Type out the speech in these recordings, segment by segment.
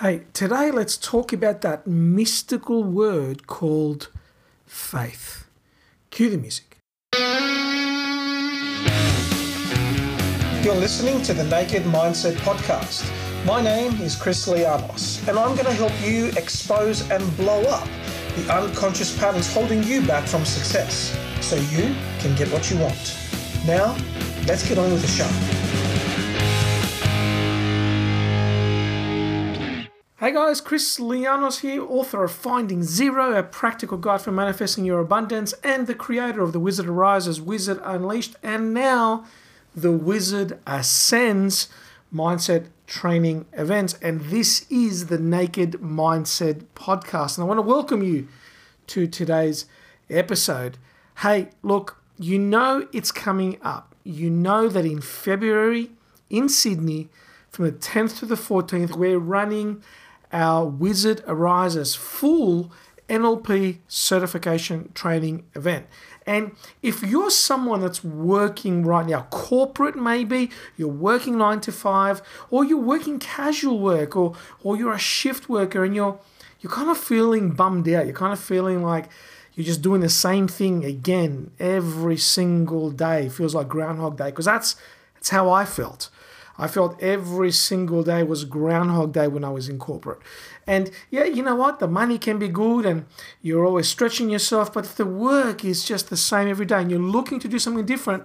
Hey, today let's talk about that mystical word called faith. Cue the music. You're listening to the Naked Mindset Podcast. My name is Chris Lianos, and I'm going to help you expose and blow up the unconscious patterns holding you back from success so you can get what you want. Now, let's get on with the show. Hey guys, Chris Lianos here, author of Finding Zero, a practical guide for manifesting your abundance, and the creator of The Wizard Arises, Wizard Unleashed, and now The Wizard Ascends mindset training events. And this is the Naked Mindset podcast. And I want to welcome you to today's episode. Hey, look, you know it's coming up. You know that in February in Sydney, from the 10th to the 14th, we're running our Wizard Arises full NLP certification training event. And if you're someone that's working right now, corporate maybe, you're working nine to five, or you're working casual work, or or you're a shift worker and you're you're kind of feeling bummed out. You're kind of feeling like you're just doing the same thing again every single day. It feels like Groundhog Day because that's that's how I felt. I felt every single day was Groundhog Day when I was in corporate. And yeah, you know what? The money can be good and you're always stretching yourself, but if the work is just the same every day and you're looking to do something different,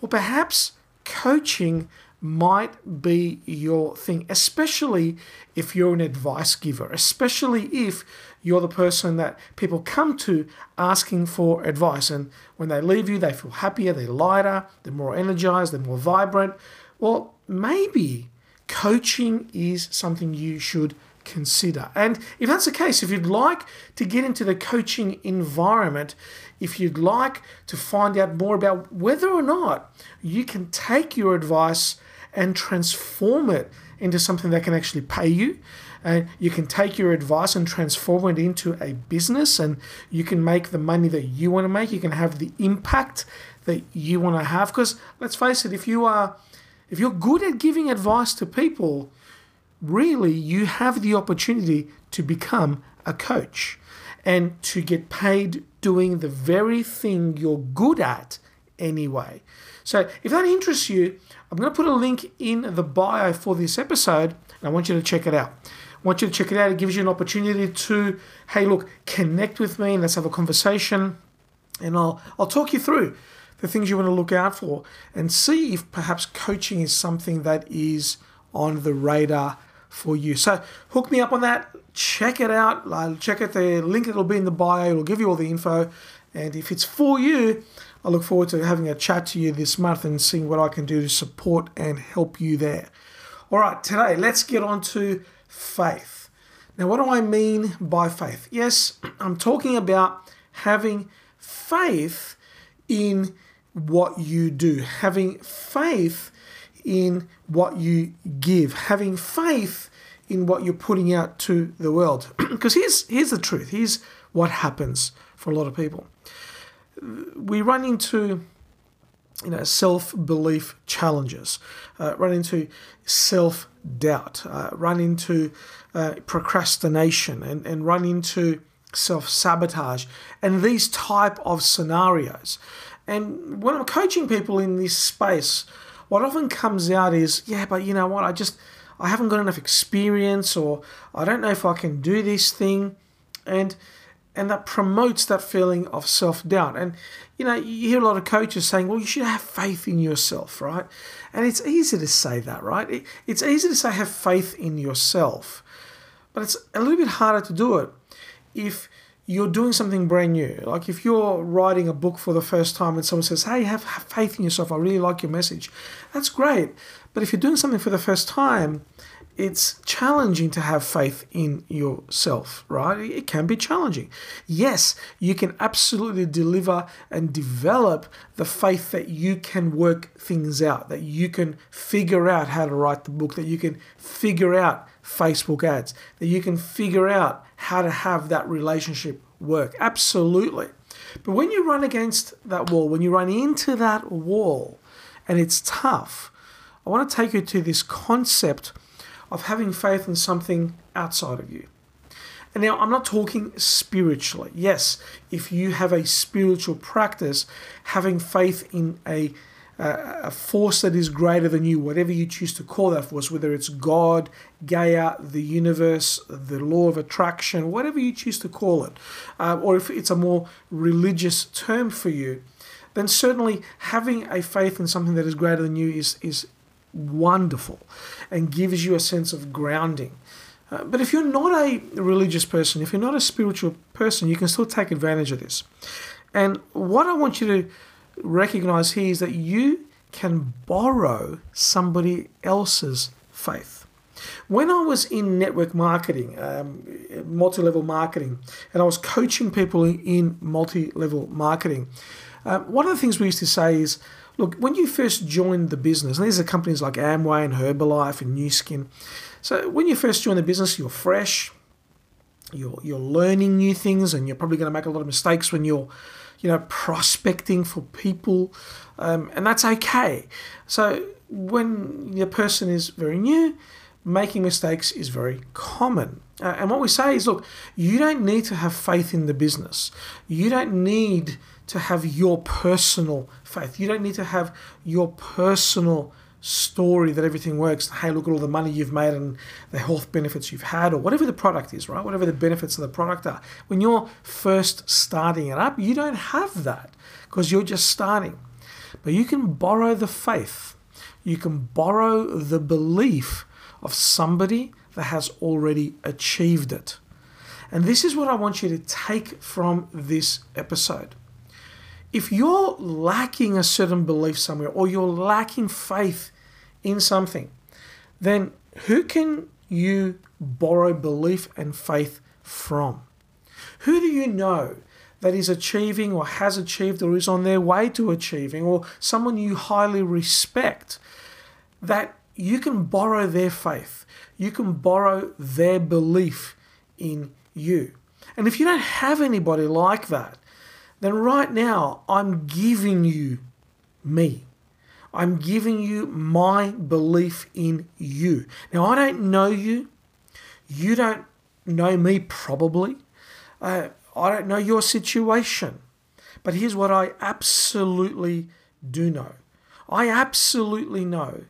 well, perhaps coaching might be your thing, especially if you're an advice giver, especially if you're the person that people come to asking for advice. And when they leave you, they feel happier, they're lighter, they're more energized, they're more vibrant. Well, maybe coaching is something you should consider. And if that's the case, if you'd like to get into the coaching environment, if you'd like to find out more about whether or not you can take your advice and transform it into something that can actually pay you, and you can take your advice and transform it into a business, and you can make the money that you want to make, you can have the impact that you want to have. Because let's face it, if you are if you're good at giving advice to people, really you have the opportunity to become a coach and to get paid doing the very thing you're good at anyway. So if that interests you, I'm going to put a link in the bio for this episode and I want you to check it out. I want you to check it out. It gives you an opportunity to, hey, look, connect with me and let's have a conversation. And I'll I'll talk you through the things you want to look out for and see if perhaps coaching is something that is on the radar for you. So hook me up on that. Check it out. I'll check out the link that'll be in the bio. It'll give you all the info. And if it's for you, I look forward to having a chat to you this month and seeing what I can do to support and help you there. All right, today let's get on to faith. Now, what do I mean by faith? Yes, I'm talking about having faith in what you do, having faith in what you give, having faith in what you're putting out to the world. because here's here's the truth. Here's what happens for a lot of people. We run into you know self-belief challenges, uh, run into self-doubt, uh, run into uh, procrastination, and, and run into self-sabotage, and these type of scenarios. And when I'm coaching people in this space, what often comes out is, yeah, but you know what, I just I haven't got enough experience or I don't know if I can do this thing. And and that promotes that feeling of self-doubt. And you know, you hear a lot of coaches saying, well, you should have faith in yourself, right? And it's easy to say that, right? It, it's easy to say have faith in yourself. But it's a little bit harder to do it if you're doing something brand new. Like if you're writing a book for the first time and someone says, Hey, have, have faith in yourself, I really like your message. That's great. But if you're doing something for the first time, it's challenging to have faith in yourself, right? It can be challenging. Yes, you can absolutely deliver and develop the faith that you can work things out, that you can figure out how to write the book, that you can figure out Facebook ads, that you can figure out how to have that relationship work. Absolutely. But when you run against that wall, when you run into that wall and it's tough, I want to take you to this concept of having faith in something outside of you. And now I'm not talking spiritually. Yes, if you have a spiritual practice, having faith in a a force that is greater than you, whatever you choose to call that force, whether it's God, Gaia, the universe, the law of attraction, whatever you choose to call it, uh, or if it's a more religious term for you, then certainly having a faith in something that is greater than you is, is wonderful and gives you a sense of grounding. Uh, but if you're not a religious person, if you're not a spiritual person, you can still take advantage of this. And what I want you to recognize here is that you can borrow somebody else's faith. When I was in network marketing, um, multi level marketing, and I was coaching people in multi level marketing, uh, one of the things we used to say is look, when you first joined the business, and these are companies like Amway and Herbalife and Nu Skin, so when you first join the business, you're fresh, you're, you're learning new things, and you're probably going to make a lot of mistakes when you're you know, prospecting for people, um, and that's okay. So when the person is very new, making mistakes is very common. Uh, and what we say is, look, you don't need to have faith in the business. You don't need to have your personal faith. You don't need to have your personal story that everything works. Hey, look at all the money you've made and the health benefits you've had, or whatever the product is, right? Whatever the benefits of the product are. When you're first starting it up, you don't have that because you're just starting. But you can borrow the faith, you can borrow the belief of somebody that has already achieved it. And this is what I want you to take from this episode if you're lacking a certain belief somewhere or you're lacking faith in something, then who can you borrow belief and faith from? Who do you know that is achieving or has achieved or is on their way to achieving, or someone you highly respect that you can borrow their faith, you can borrow their belief in you? And if you don't have anybody like that, then right now I'm giving you me. I'm giving you my belief in you. Now, I don't know you. You don't know me, probably. Uh, I don't know your situation. But here's what I absolutely do know I absolutely know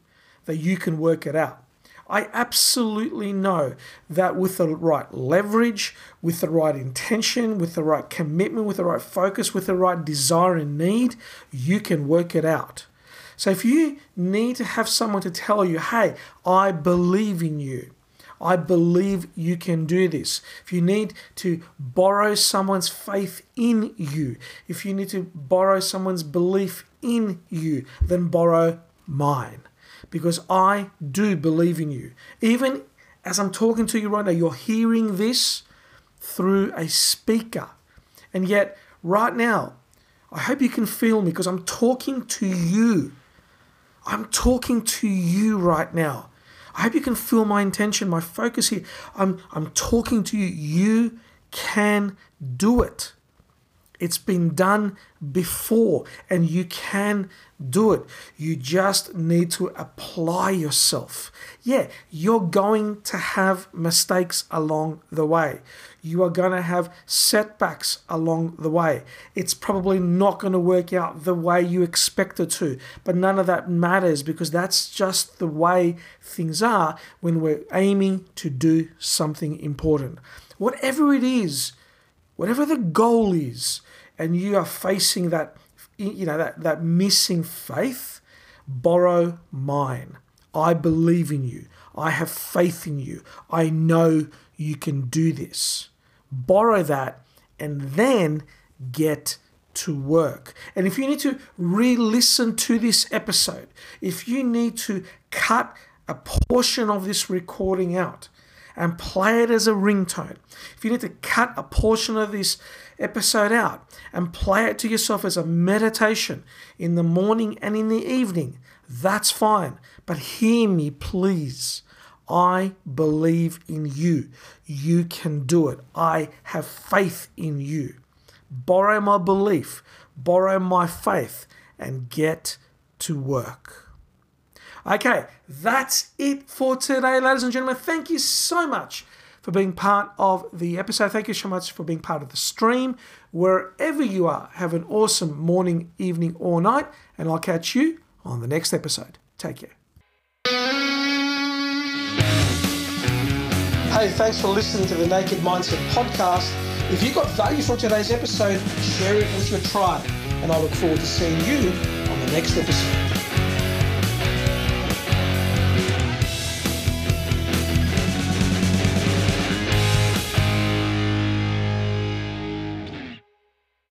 that you can work it out. I absolutely know that with the right leverage, with the right intention, with the right commitment, with the right focus, with the right desire and need, you can work it out. So if you need to have someone to tell you, hey, I believe in you. I believe you can do this. If you need to borrow someone's faith in you, if you need to borrow someone's belief in you, then borrow mine because I do believe in you. Even as I'm talking to you right now, you're hearing this through a speaker. And yet, right now, I hope you can feel me because I'm talking to you. I'm talking to you right now. I hope you can feel my intention, my focus here. I'm, I'm talking to you. You can do it. It's been done before and you can do it. You just need to apply yourself. Yeah, you're going to have mistakes along the way. You are going to have setbacks along the way. It's probably not going to work out the way you expect it to, but none of that matters because that's just the way things are when we're aiming to do something important. Whatever it is, whatever the goal is, and you are facing that you know that that missing faith borrow mine. I believe in you. I have faith in you. I know you can do this. Borrow that and then get to work. And if you need to re listen to this episode, if you need to cut a portion of this recording out and play it as a ringtone, if you need to cut a portion of this episode out and play it to yourself as a meditation in the morning and in the evening, that's fine. But hear me, please. I believe in you. You can do it. I have faith in you. Borrow my belief, borrow my faith, and get to work. Okay, that's it for today, ladies and gentlemen. Thank you so much for being part of the episode. Thank you so much for being part of the stream. Wherever you are, have an awesome morning, evening, or night, and I'll catch you on the next episode. Take care. Hey, thanks for listening to the Naked Mindset podcast. If you got value from today's episode, share it with your tribe, and I look forward to seeing you on the next episode.